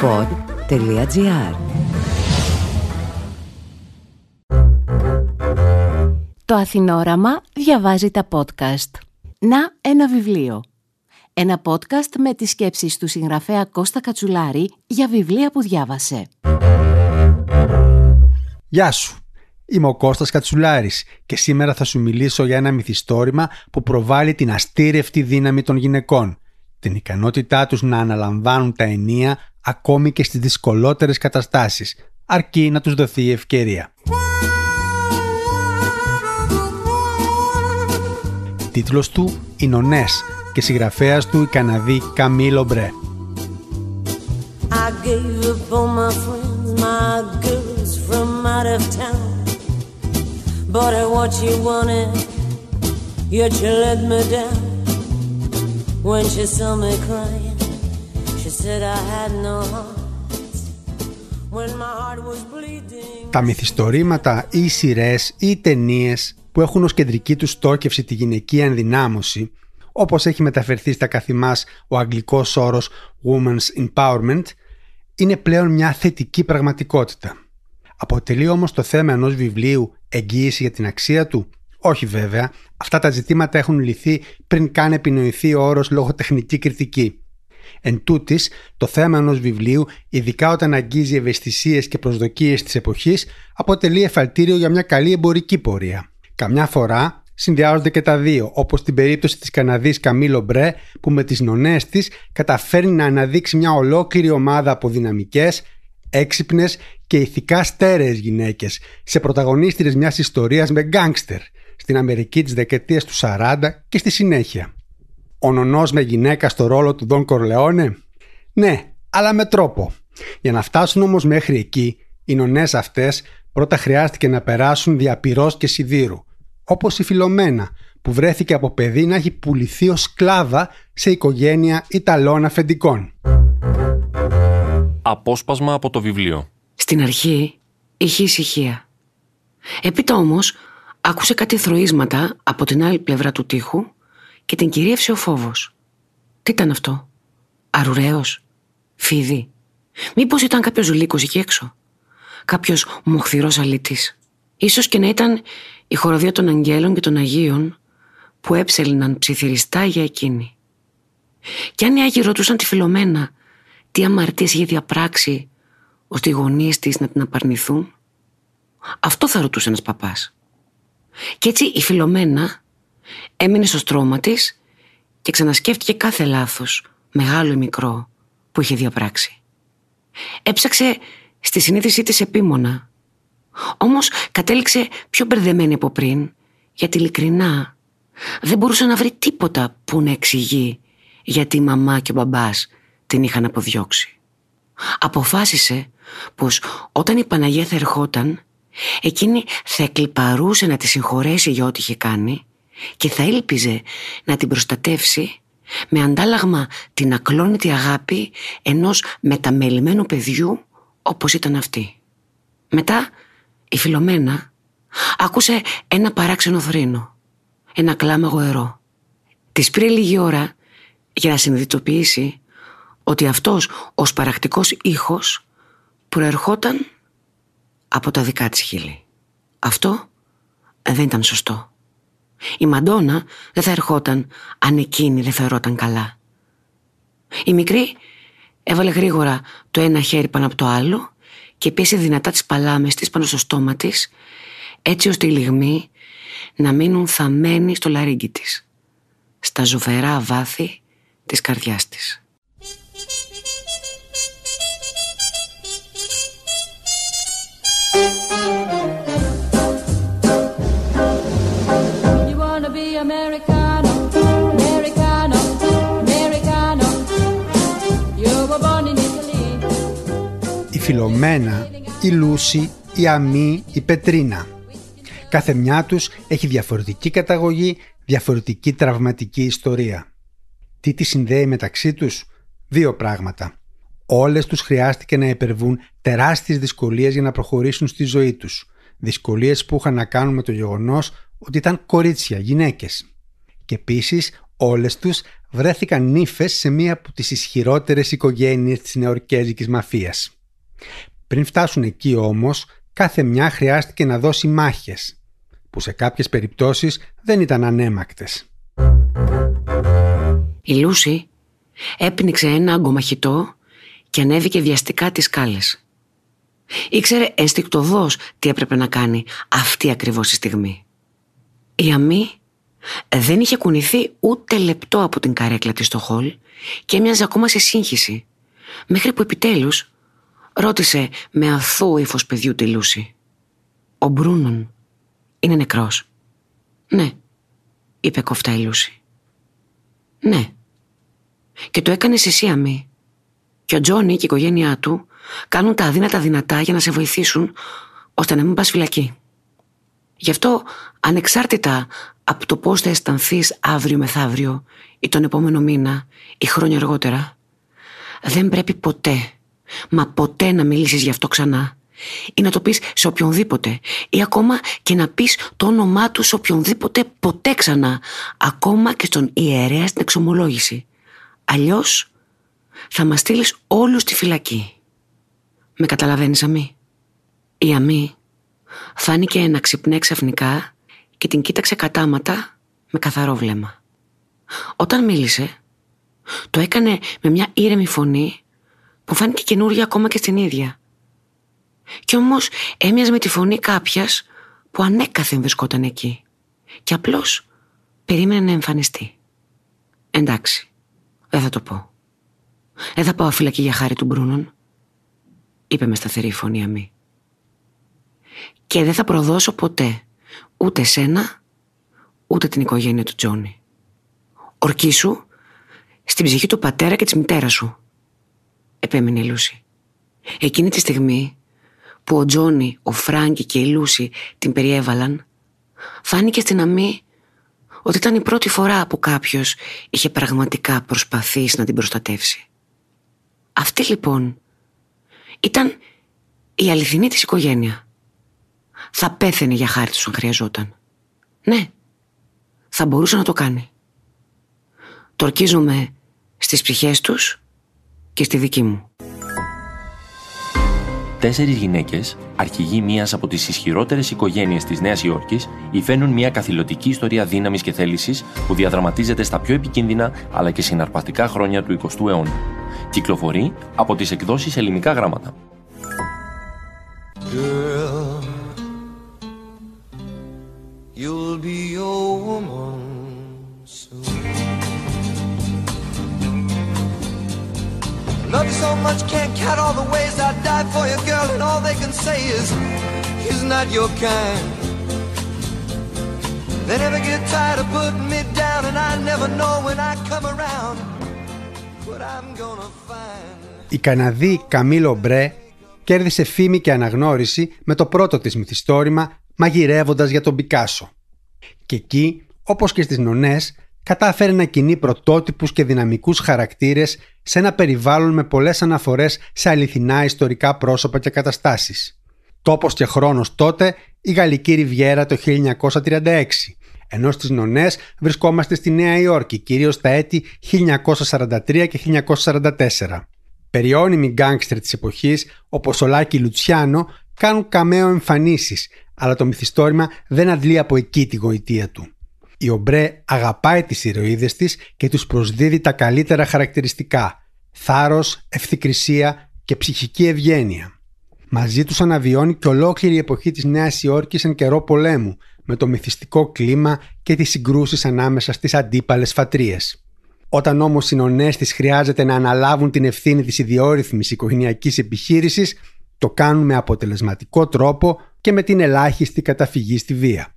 pod.gr Το Αθηνόραμα διαβάζει τα podcast. Να ένα βιβλίο. Ένα podcast με τις σκέψεις του συγγραφέα Κώστα Κατσουλάρη για βιβλία που διάβασε. Γεια σου! Είμαι ο Κώστας Κατσουλάρης και σήμερα θα σου μιλήσω για ένα μυθιστόρημα που προβάλλει την αστήρευτη δύναμη των γυναικών, την ικανότητά τους να αναλαμβάνουν τα ενία ακόμη και στις δυσκολότερες καταστάσεις, αρκεί να τους δοθεί η ευκαιρία. Τίτλος του «Οι Νονές» και συγγραφέας του η Καναδή Καμίλο Μπρέ. what you wanted, yet you let me down. When she saw me crying, Τα μυθιστορήματα ή οι σειρές ή οι ταινίες που έχουν ως κεντρική τους στόκευση τη γυναική ενδυνάμωση, όπως έχει μεταφερθεί στα καθημάς ο αγγλικός όρος Women's Empowerment, είναι πλέον μια θετική πραγματικότητα. Αποτελεί όμως το θέμα ενός βιβλίου εγγύηση για την αξία του; Όχι βέβαια, αυτά τα ζητήματα έχουν λυθεί πριν καν επινοηθεί ο όρος λογοτεχνική κριτική. Εν τούτης, το θέμα ενός βιβλίου, ειδικά όταν αγγίζει ευαισθησίες και προσδοκίες της εποχής, αποτελεί εφαλτήριο για μια καλή εμπορική πορεία. Καμιά φορά συνδυάζονται και τα δύο, όπως στην περίπτωση της Καναδής Καμίλο Μπρέ, που με τις νονές της καταφέρνει να αναδείξει μια ολόκληρη ομάδα από δυναμικές, έξυπνες και ηθικά στέρεες γυναίκες σε πρωταγωνίστηρες μιας ιστορίας με γκάνγκστερ στην Αμερική της δεκαετίας του 40 και στη συνέχεια. Ο νονός με γυναίκα στο ρόλο του Δον Κορλεόνε; Ναι, αλλά με τρόπο. Για να φτάσουν όμως μέχρι εκεί, οι νονές αυτές πρώτα χρειάστηκε να περάσουν δια και σιδήρου, όπως η Φιλομένα, που βρέθηκε από παιδί να έχει πουληθεί ως σκλάβα σε οικογένεια Ιταλών αφεντικών. Απόσπασμα από το βιβλίο. Στην αρχή είχε ησυχία. Έπειτα όμως άκουσε κάτι θροίσματα από την άλλη πλευρά του τείχου και την κυρίευσε ο φόβος. Τι ήταν αυτό, αρουραίος, φίδι, μήπως ήταν κάποιος λύκος εκεί έξω, κάποιος μοχθηρός αλήτης; Ίσως και να ήταν η χοροδία των αγγέλων και των Αγίων που έψελναν ψιθυριστά για εκείνη. Κι αν οι Άγιοι ρωτούσαν τη Φιλομένα τι αμαρτίες είχε διαπράξει ώστε οι γονεί της να την απαρνηθούν; Αυτό θα ρωτούσε ένας παπάς. Κι έτσι η Φιλομένα έμεινε στο στρώμα της και ξανασκέφτηκε κάθε λάθος, μεγάλο ή μικρό, που είχε διαπράξει. Έψαξε στη συνείδησή της επίμονα. Όμως κατέληξε πιο μπερδεμένη από πριν, γιατί ειλικρινά δεν μπορούσε να βρει τίποτα που να εξηγεί γιατί η μαμά και ο μπαμπάς την είχαν αποδιώξει. Αποφάσισε πως όταν η Παναγία θα ερχόταν εκείνη θα εκλυπαρούσε να τη συγχωρέσει για ό,τι είχε κάνει και θα ήλπιζε να την προστατεύσει με αντάλλαγμα την ακλόνητη αγάπη ενός μεταμελημένου παιδιού όπως ήταν αυτή. Μετά η Φιλομένα άκουσε ένα παράξενο θρήνο, ένα κλάμα γοερό. Της πήρε λίγη ώρα για να συνειδητοποιήσει ότι αυτός ο σπαρακτικός ήχος προερχόταν από τα δικά της χείλη. Αυτό δεν ήταν σωστό. Η Μαντόνα δεν θα ερχόταν αν εκείνη δεν φερόταν καλά. Η μικρή έβαλε γρήγορα το ένα χέρι πάνω από το άλλο και πίεσε δυνατά τις παλάμες της πάνω στο στόμα της έτσι ώστε οι λιγμοί να μείνουν θαμμένοι στο λαρίγκι της στα ζωφερά βάθη της καρδιάς της. Φιλομένα, η Λούση, η Αμή, η Πετρίνα. Κάθε μια τους έχει διαφορετική καταγωγή, διαφορετική τραυματική ιστορία. Τι τη συνδέει μεταξύ τους; Δύο πράγματα. Όλες τους χρειάστηκε να υπερβούν τεράστιες δυσκολίες για να προχωρήσουν στη ζωή τους. Δυσκολίες που είχαν να κάνουν με το γεγονός ότι ήταν κορίτσια, γυναίκες. Και επίσης όλες τους βρέθηκαν νύφες σε μία από τις ισχυρότερες οικογένειες της νεορκέζικης μαφίας. Πριν φτάσουν εκεί όμως, κάθε μια χρειάστηκε να δώσει μάχες, που σε κάποιες περιπτώσεις δεν ήταν ανέμακτες. Η Λούση έπνιξε ένα αγκομαχητό και ανέβηκε βιαστικά τις σκάλες. Ήξερε ενστικτοδός τι έπρεπε να κάνει αυτή ακριβώς τη στιγμή. Η Αμή δεν είχε κουνηθεί ούτε λεπτό από την καρέκλα της στο χολ και έμοιαζε ακόμα σε σύγχυση. Μέχρι που επιτέλους ρώτησε με αθώο ύφος παιδιού τη Λούση. «Ο Μπρούνον είναι νεκρός». «Ναι», είπε κοφτά η Λούση. «Ναι». «Και το έκανες εσύ αμή. Και ο Τζόνι και η οικογένειά του κάνουν τα αδύνατα δυνατά για να σε βοηθήσουν ώστε να μην πας φυλακή. Γι' αυτό, ανεξάρτητα από το πώς θα αισθανθείς αύριο μεθαύριο ή τον επόμενο μήνα ή χρόνια αργότερα, δεν πρέπει ποτέ, μα ποτέ να μιλήσεις γι' αυτό ξανά ή να το πεις σε οποιονδήποτε ή ακόμα και να πεις το όνομά του σε οποιονδήποτε ποτέ ξανά, ακόμα και στον ιερέα στην εξομολόγηση. Αλλιώς θα μας στείλεις όλους στη φυλακή. Με καταλαβαίνεις Αμή; Η Αμή; Φάνηκε να ξυπνέ ξαφνικά και την κοίταξε κατάματα με καθαρό βλέμμα. Όταν μίλησε, το έκανε με μια ήρεμη φωνή που φάνηκε καινούργια ακόμα και στην ίδια. Κι όμως έμοιαζε με τη φωνή κάποιας που ανέκαθεν βρισκόταν εκεί και απλώς περίμενε να εμφανιστεί. Εντάξει, δεν θα το πω. Δεν θα πάω φυλακή για χάρη του Μπρούνον, είπε με σταθερή φωνή αμή. Και δεν θα προδώσω ποτέ ούτε σένα, ούτε την οικογένεια του Τζόνι. Ορκίσου στην ψυχή του πατέρα και της μητέρας σου, επέμεινε η Λούση. Εκείνη τη στιγμή που ο Τζόνι, ο Φράγκη και η Λούση την περιέβαλαν, φάνηκε στην αμή ότι ήταν η πρώτη φορά που κάποιος είχε πραγματικά προσπαθήσει να την προστατεύσει. Αυτή λοιπόν ήταν η αληθινή της οικογένεια. Θα πέθαινε για χάρη τους αν χρειαζόταν. Ναι, θα μπορούσε να το κάνει. Το ορκίζομαι στις ψυχές τους και στη δική μου. Τέσσερις γυναίκες, αρχηγοί μιας από τις ισχυρότερες οικογένειες της Νέας Υόρκης, υφαίνουν μια καθηλωτική ιστορία δύναμης και θέλησης που διαδραματίζεται στα πιο επικίνδυνα αλλά και συναρπαστικά χρόνια του 20ου αιώνα. Κυκλοφορεί από τις εκδόσεις Ελληνικά Γράμματα. Girl, you'll be woman Love you so much, can't count all the ways I died for you, girl, and all they can say is, he's not your kind. They never get tired of putting me down, and I never know when I come around what I'm gonna find. Η Καναδή Καμίλο Μπρέ κέρδισε φήμη και αναγνώριση με το πρώτο της μυθιστόρημα μαγειρεύοντας για τον Πικάσο. Και εκεί, όπως και στις νονές, κατάφερε να κινεί πρωτότυπους και δυναμικούς χαρακτήρες σε ένα περιβάλλον με πολλές αναφορές σε αληθινά ιστορικά πρόσωπα και καταστάσεις. Τόπος και χρόνος τότε η Γαλλική Ριβιέρα το 1936, ενώ στις νονές βρισκόμαστε στη Νέα Υόρκη, κυρίως τα έτη 1943 και 1944. Περιώνυμοι γκάγκστερ της εποχής, όπως ο Λάκη Λουτσιάνο, κάνουν καμαίο εμφανίσεις, αλλά το μυθιστόρημα δεν αντλεί από εκεί τη γοητεία του. Η Ομπρέ αγαπάει τις ηρωίδες της και τους προσδίδει τα καλύτερα χαρακτηριστικά θάρρος, ευθυκρισία και ψυχική ευγένεια. Μαζί τους αναβιώνει και ολόκληρη η εποχή της Νέας Υόρκης εν καιρό πολέμου με το μυθιστικό κλίμα και τις συγκρούσεις ανάμεσα στις αντίπαλες φατρίες. Όταν όμως οι νονές της χρειάζεται να αναλάβουν την ευθύνη της ιδιόρυθμης οικογενειακής επιχείρησης, το κάνουν με αποτελεσματικό τρόπο και με την ελάχιστη καταφυγή στη βία.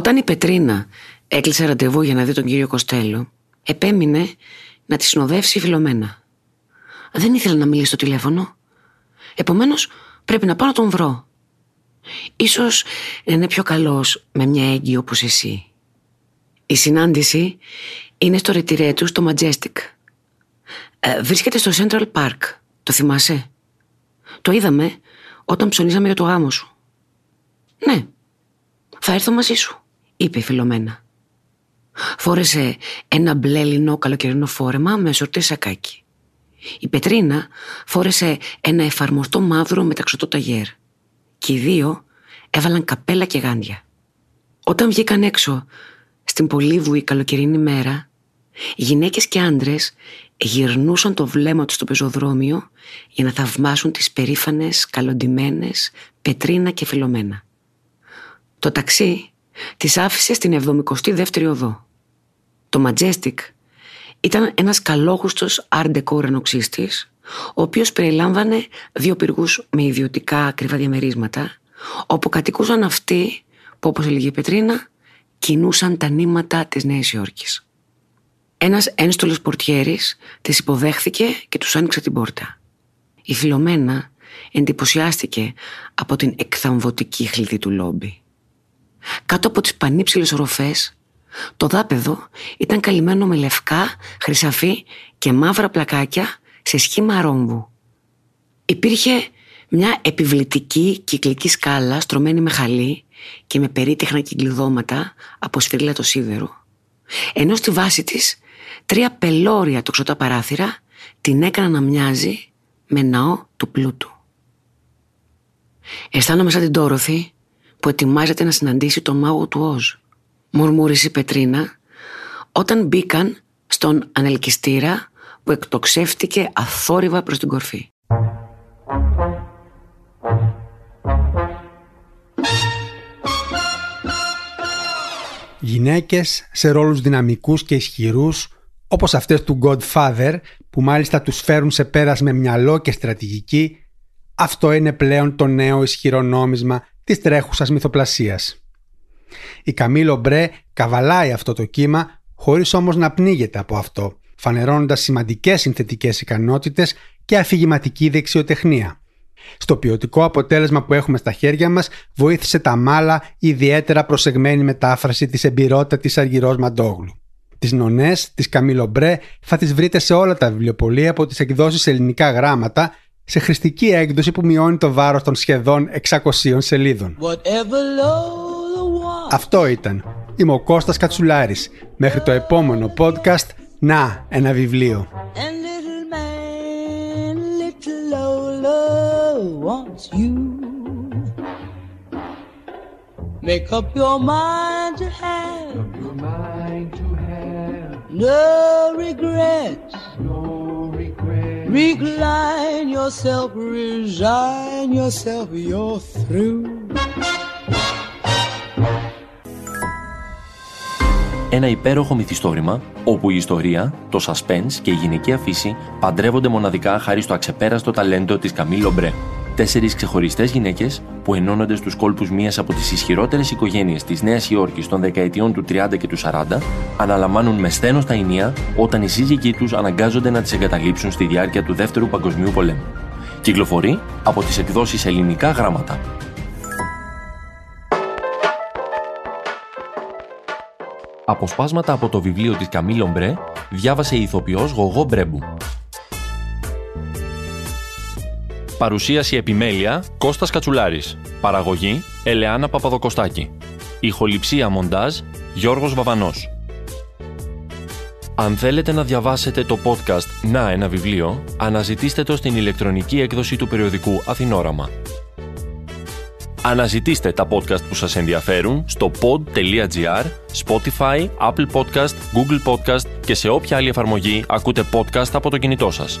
Όταν η Πετρίνα έκλεισε ραντεβού για να δει τον κύριο Κοστέλο, επέμεινε να τη συνοδεύσει η Φιλομένα. Δεν ήθελε να μιλήσει στο τηλέφωνο. Επομένως, πρέπει να πάω να τον βρω. Ίσως να είναι πιο καλός με μια έγκυο όπως εσύ. Η συνάντηση είναι στο ρετυρέ του στο Majestic. Ε, βρίσκεται στο Central Park. Το θυμάσαι; Το είδαμε όταν ψωνίζαμε για το γάμο σου. Ναι, θα έρθω μαζί σου είπε η Φιλομένα. Φόρεσε ένα μπλε λινό καλοκαιρινό φόρεμα με σορτή σακάκι. Η Πετρίνα φόρεσε ένα εφαρμοστό μαύρο μεταξωτό ταγέρ. Και οι δύο έβαλαν καπέλα και γάντια. Όταν βγήκαν έξω στην πολύβουη καλοκαιρινή μέρα, οι γυναίκες και άντρες γυρνούσαν το βλέμμα τους στο πεζοδρόμιο για να θαυμάσουν τις περήφανες, καλοντημένες, Πετρίνα και Φιλομένα. Το ταξί τις άφησε στην 72η οδό. Το Majestic ήταν ένας καλόγουστος art ουρανοξύστης, ο οποίος περιλάμβανε δύο πυργούς με ιδιωτικά ακριβά διαμερίσματα, όπου κατοικούσαν αυτοί που όπως έλεγε η Πετρίνα, κινούσαν τα νήματα της Νέας Υόρκης. Ένας ένστολος πορτιέρης τις υποδέχθηκε και τους άνοιξε την πόρτα. Η Φιλομένα εντυπωσιάστηκε από την εκθαμβωτική χλειδί του λόμπι. Κάτω από τις πανύψηλες οροφές, το δάπεδο ήταν καλυμμένο με λευκά, χρυσαφή και μαύρα πλακάκια σε σχήμα ρόμβου. Υπήρχε μια επιβλητική κυκλική σκάλα στρωμένη με χαλί και με περίτεχνα κυκλειδώματα από το σίδερο, ενώ στη βάση της τρία πελώρια τοξωτά παράθυρα την έκαναν να μοιάζει με ναό του πλούτου. Αισθάνομαι σαν την Τόροθη που ετοιμάζεται να συναντήσει τον μάγο του Όζ, μουρμούρισε η Πετρίνα, όταν μπήκαν στον ανελκυστήρα που εκτοξεύτηκε αθόρυβα προς την κορφή. Γυναίκες σε ρόλους δυναμικούς και ισχυρούς όπως αυτές του Godfather που μάλιστα τους φέρουν σε πέρας με μυαλό και στρατηγική αυτό είναι πλέον το νέο ισχυρό νόμισμα της τρέχουσας μυθοπλασίας. Η Καμίλο Μπρέ καβαλάει αυτό το κύμα χωρίς όμως να πνίγεται από αυτό, φανερώνοντας σημαντικές συνθετικές ικανότητες και αφηγηματική δεξιοτεχνία. Στο ποιοτικό αποτέλεσμα που έχουμε στα χέρια μας βοήθησε τα μάλα ιδιαίτερα προσεγμένη μετάφραση της εμπειρότατης Αργυρός Μαντόγλου. Τις νονές της Καμίλο Μπρέ θα τις βρείτε σε όλα τα βιβλιοπολία από τις εκδόσεις ελληνικά γράμματα σε χρηστική έκδοση που μειώνει το βάρος των σχεδόν 600 σελίδων. Αυτό ήταν. Είμαι ο Κώστας Κατσουλάρης. Μέχρι το επόμενο podcast, να, ένα βιβλίο. Make up your mind to have. Make up your mind to have. No regrets. No regrets. Recline yourself, resign yourself, you're through. Ένα υπέροχο μυθιστόρημα όπου η ιστορία, το suspense και η γυναική φύση παντρεύονται μοναδικά χάρη στο αξεπέραστο ταλέντο της Καμίλο Μπρέ τέσσερις ξεχωριστές γυναίκες που ενώνονται στους κόλπους μίας από τις ισχυρότερες οικογένειες της Νέας Υόρκης των δεκαετιών του 30 και του 40, αναλαμβάνουν με σθένο τα ενία όταν οι σύζυγοί τους αναγκάζονται να τις εγκαταλείψουν στη διάρκεια του Δεύτερου Παγκοσμίου Πολέμου. Κυκλοφορεί από τις εκδόσεις Ελληνικά Γράμματα. Αποσπάσματα από το βιβλίο της Καμίλ Μπρέ διάβασε η ηθοποιός Γογό Μπρέμπου. Παρουσίαση επιμέλεια Κώστας Κατσουλάρης. Παραγωγή Ελεάνα Παπαδοκοστάκη. Ηχοληψία μοντάζ Γιώργος Βαβανός. Αν θέλετε να διαβάσετε το podcast «Να ένα βιβλίο», αναζητήστε το στην ηλεκτρονική έκδοση του περιοδικού Αθηνόραμα. Αναζητήστε τα podcast που σας ενδιαφέρουν στο pod.gr, Spotify, Apple Podcast, Google Podcast και σε όποια άλλη εφαρμογή ακούτε podcast από το κινητό σας.